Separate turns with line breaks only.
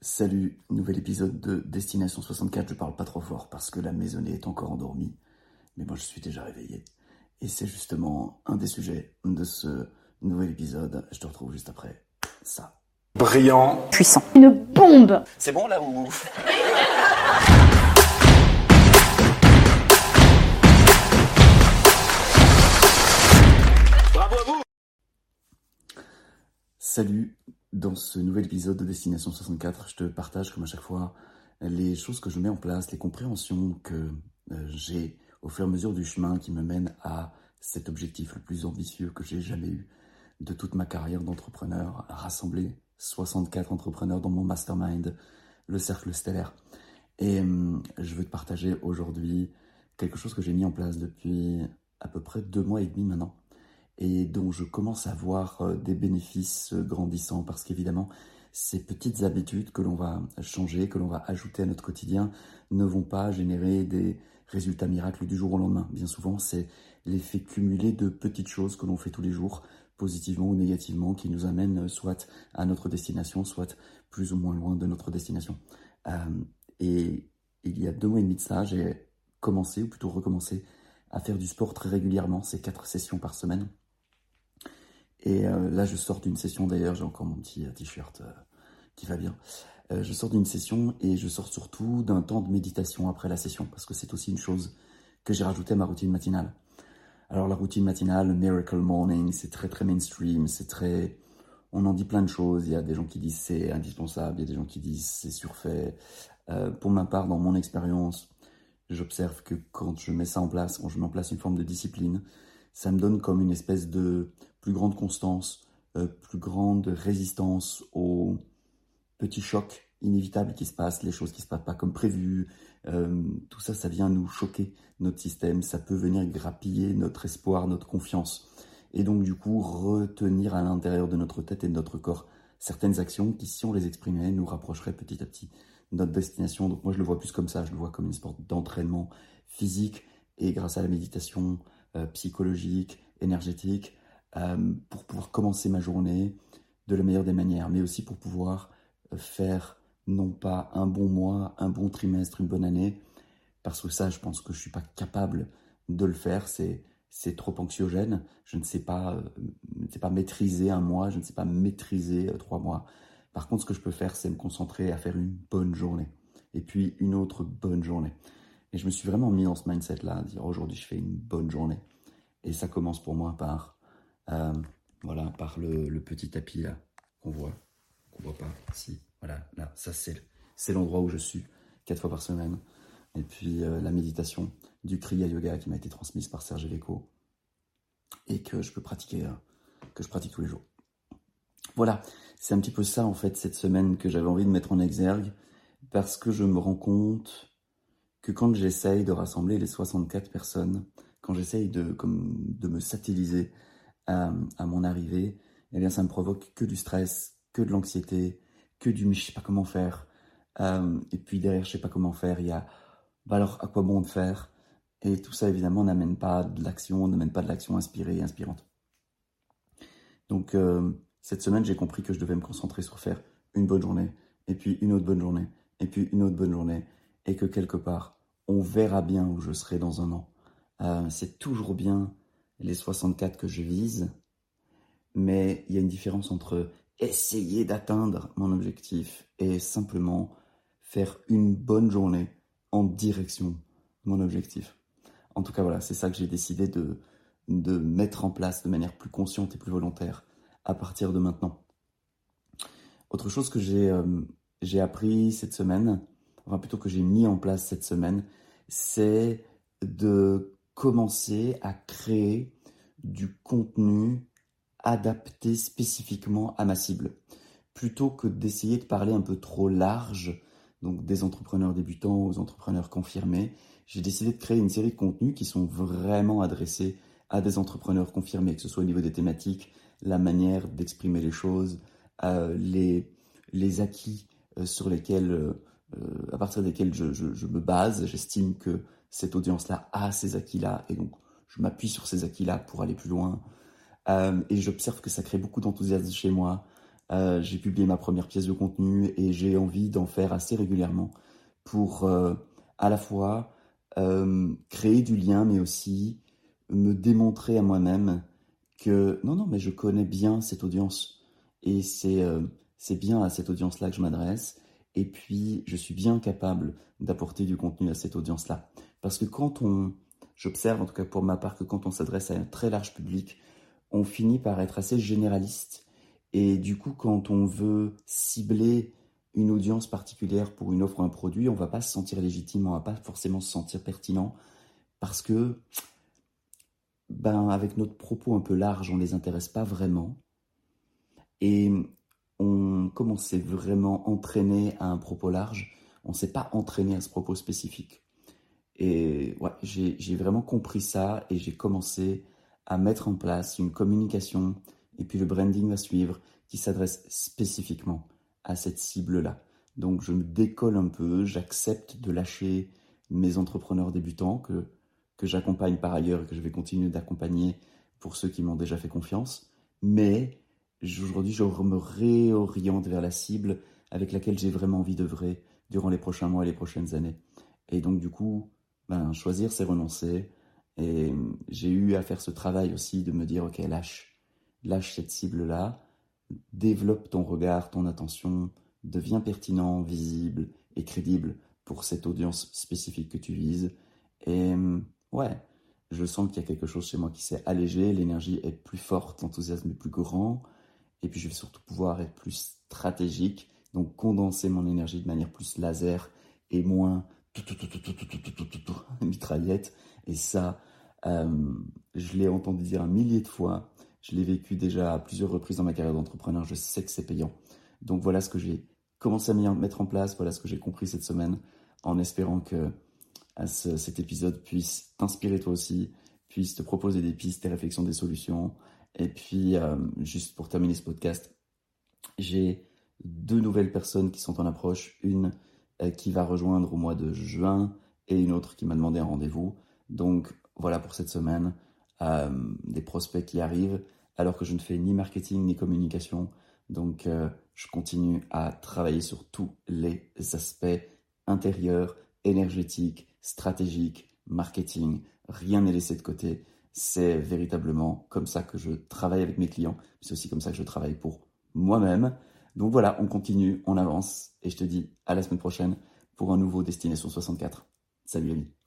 Salut, nouvel épisode de Destination 64. Je parle pas trop fort parce que la maisonnée est encore endormie, mais moi je suis déjà réveillé. Et c'est justement un des sujets de ce nouvel épisode. Je te retrouve juste après ça.
Brillant.
puissant. Une bombe
C'est bon là ou?
Bravo à vous.
Salut, dans ce nouvel épisode de Destination 64, je te partage comme à chaque fois les choses que je mets en place, les compréhensions que euh, j'ai au fur et à mesure du chemin qui me mène à cet objectif le plus ambitieux que j'ai jamais eu de toute ma carrière d'entrepreneur, rassembler 64 entrepreneurs dans mon mastermind, le cercle stellaire. Et hum, je veux te partager aujourd'hui quelque chose que j'ai mis en place depuis à peu près deux mois et demi maintenant et dont je commence à voir euh, des bénéfices euh, grandissants parce qu'évidemment, ces petites habitudes que l'on va changer, que l'on va ajouter à notre quotidien, ne vont pas générer des résultats miracles du jour au lendemain. Bien souvent, c'est l'effet cumulé de petites choses que l'on fait tous les jours, positivement ou négativement, qui nous amènent euh, soit à notre destination, soit plus ou moins loin de notre destination. Et il y a deux mois et demi de ça, j'ai commencé, ou plutôt recommencé, à faire du sport très régulièrement, c'est quatre sessions par semaine. Et euh, là, je sors d'une session d'ailleurs, j'ai encore mon petit euh, t-shirt euh, qui va bien. Je sors d'une session et je sors surtout d'un temps de méditation après la session, parce que c'est aussi une chose que j'ai rajouté à ma routine matinale. Alors la routine matinale, Miracle Morning, c'est très très mainstream, c'est très... On en dit plein de choses, il y a des gens qui disent c'est indispensable, il y a des gens qui disent c'est surfait. Pour ma part, dans mon expérience, j'observe que quand je mets ça en place, quand je mets en place une forme de discipline, ça me donne comme une espèce de plus grande constance, euh, plus grande résistance aux petits chocs inévitables qui se passent, les choses qui se passent pas comme prévu. Euh, tout ça, ça vient nous choquer notre système. Ça peut venir grappiller notre espoir, notre confiance. Et donc, du coup, retenir à l'intérieur de notre tête et de notre corps certaines actions qui, si on les exprimait, nous rapprocheraient petit à petit de notre destination. Donc, moi, je le vois plus comme ça. Je le vois comme une sorte d'entraînement physique et grâce à la méditation euh, psychologique, énergétique, euh, pour pouvoir commencer ma journée de la meilleure des manières, mais aussi pour pouvoir euh, faire non pas un bon mois, un bon trimestre, une bonne année, parce que ça, je pense que je suis pas capable de le faire. C'est trop anxiogène. Je ne sais pas, euh, je ne sais pas maîtriser un mois, je ne sais pas maîtriser trois mois. Par contre, ce que je peux faire, c'est me concentrer à faire une bonne journée, et puis une autre bonne journée. Et je me suis vraiment mis dans ce mindset-là, à dire aujourd'hui, je fais une bonne journée. Et ça commence pour moi par, euh, voilà, par le, petit tapis là qu'on voit, qu'on voit pas ici. Voilà, là, ça c'est l'endroit où je suis quatre fois par semaine. Et puis euh, la méditation du Kriya Yoga qui m'a été transmise par Serge Leco et que je peux pratiquer, euh, que je pratique tous les jours. Voilà, c'est un petit peu ça en fait cette semaine que j'avais envie de mettre en exergue parce que je me rends compte que quand j'essaye de rassembler les 64 personnes, quand j'essaye de, de me satelliser à, mon arrivée, eh bien ça me provoque que du stress, que de l'anxiété, que du je sais pas comment faire. Euh, et puis derrière, je sais pas comment faire, il y a bah alors à quoi bon de faire? Et tout ça évidemment n'amène pas de l'action, n'amène pas de l'action inspirée et inspirante. Donc euh, cette semaine, j'ai compris que je devais me concentrer sur faire une bonne journée, et puis une autre bonne journée, et puis une autre bonne journée, et que quelque part, on verra bien où je serai dans un an. Euh, c'est toujours bien les 64 que je vise, mais il y a une différence entre essayer d'atteindre mon objectif et simplement faire une bonne journée en direction de mon objectif. En tout cas, voilà, c'est ça que j'ai décidé de, de mettre en place de manière plus consciente et plus volontaire à partir de maintenant. Autre chose que j'ai euh, appris cette semaine, enfin plutôt que j'ai mis en place cette semaine, c'est de commencer à créer du contenu adapté spécifiquement à ma cible. Plutôt que d'essayer de parler un peu trop large, donc des entrepreneurs débutants aux entrepreneurs confirmés, j'ai décidé de créer une série de contenus qui sont vraiment adressés à des entrepreneurs confirmés, que ce soit au niveau des thématiques, la manière d'exprimer les choses, euh, les, les acquis euh, sur lesquels, euh, à partir desquels je, je, je me base. J'estime que cette audience-là a ces acquis-là, et donc je m'appuie sur ces acquis-là pour aller plus loin. Euh, et j'observe que ça crée beaucoup d'enthousiasme chez moi. Euh, j'ai publié ma première pièce de contenu et j'ai envie d'en faire assez régulièrement pour euh, à la fois créer du lien, mais aussi me démontrer à moi-même que non, non, mais je connais bien cette audience et c'est c'est bien à cette audience-là que je m'adresse. Et puis, je suis bien capable d'apporter du contenu à cette audience-là. Parce que quand on, j'observe en tout cas pour ma part que quand on s'adresse à un très large public, on finit par être assez généraliste. Et du coup, quand on veut cibler une audience particulière pour une offre ou un produit, on va pas se sentir légitime, on va pas forcément se sentir pertinent parce que, ben, avec notre propos un peu large, on les intéresse pas vraiment. Et on, comme on s'est vraiment entraîné à un propos large, on s'est pas entraîné à ce propos spécifique. Et ouais, j'ai vraiment compris ça et j'ai commencé à mettre en place une communication et puis le branding va suivre qui s'adresse spécifiquement à cette cible-là. Donc je me décolle un peu, j'accepte de lâcher mes entrepreneurs débutants que, que j'accompagne par ailleurs et que je vais continuer d'accompagner pour ceux qui m'ont déjà fait confiance. Mais aujourd'hui, je me réoriente vers la cible avec laquelle j'ai vraiment envie d'œuvrer durant les prochains mois et les prochaines années. Et donc du coup, ben, choisir, c'est renoncer. Et j'ai eu à faire ce travail aussi de me dire, ok, lâche, lâche cette cible-là, développe ton regard, ton attention, deviens pertinent, visible et crédible pour cette audience spécifique que tu vises. Et ouais, je sens qu'il y a quelque chose chez moi qui s'est allégé, l'énergie est plus forte, l'enthousiasme est plus grand, et puis je vais surtout pouvoir être plus stratégique, donc condenser mon énergie de manière plus laser et moins mitraillette. Et ça, euh, je l'ai entendu dire un millier de fois. Je l'ai vécu déjà à plusieurs reprises dans ma carrière d'entrepreneur. Je sais que c'est payant. Donc voilà ce que j'ai commencé à mettre en place. Voilà ce que j'ai compris cette semaine en espérant que cet épisode puisse t'inspirer toi aussi, puisse te proposer des pistes, des réflexions, des solutions. Et puis, euh, juste pour terminer ce podcast, j'ai deux nouvelles personnes qui sont en approche. Une euh, qui va rejoindre au mois de juin et une autre qui m'a demandé un rendez-vous. Donc voilà pour cette semaine, euh, des prospects qui arrivent alors que je ne fais ni marketing ni communication. Donc euh, je continue à travailler sur tous les aspects intérieurs, énergétiques, stratégiques, marketing. Rien n'est laissé de côté. C'est véritablement comme ça que je travaille avec mes clients. C'est aussi comme ça que je travaille pour moi-même. Donc voilà, on continue, on avance, et je te dis à la semaine prochaine pour un nouveau Destination 64. Salut ami.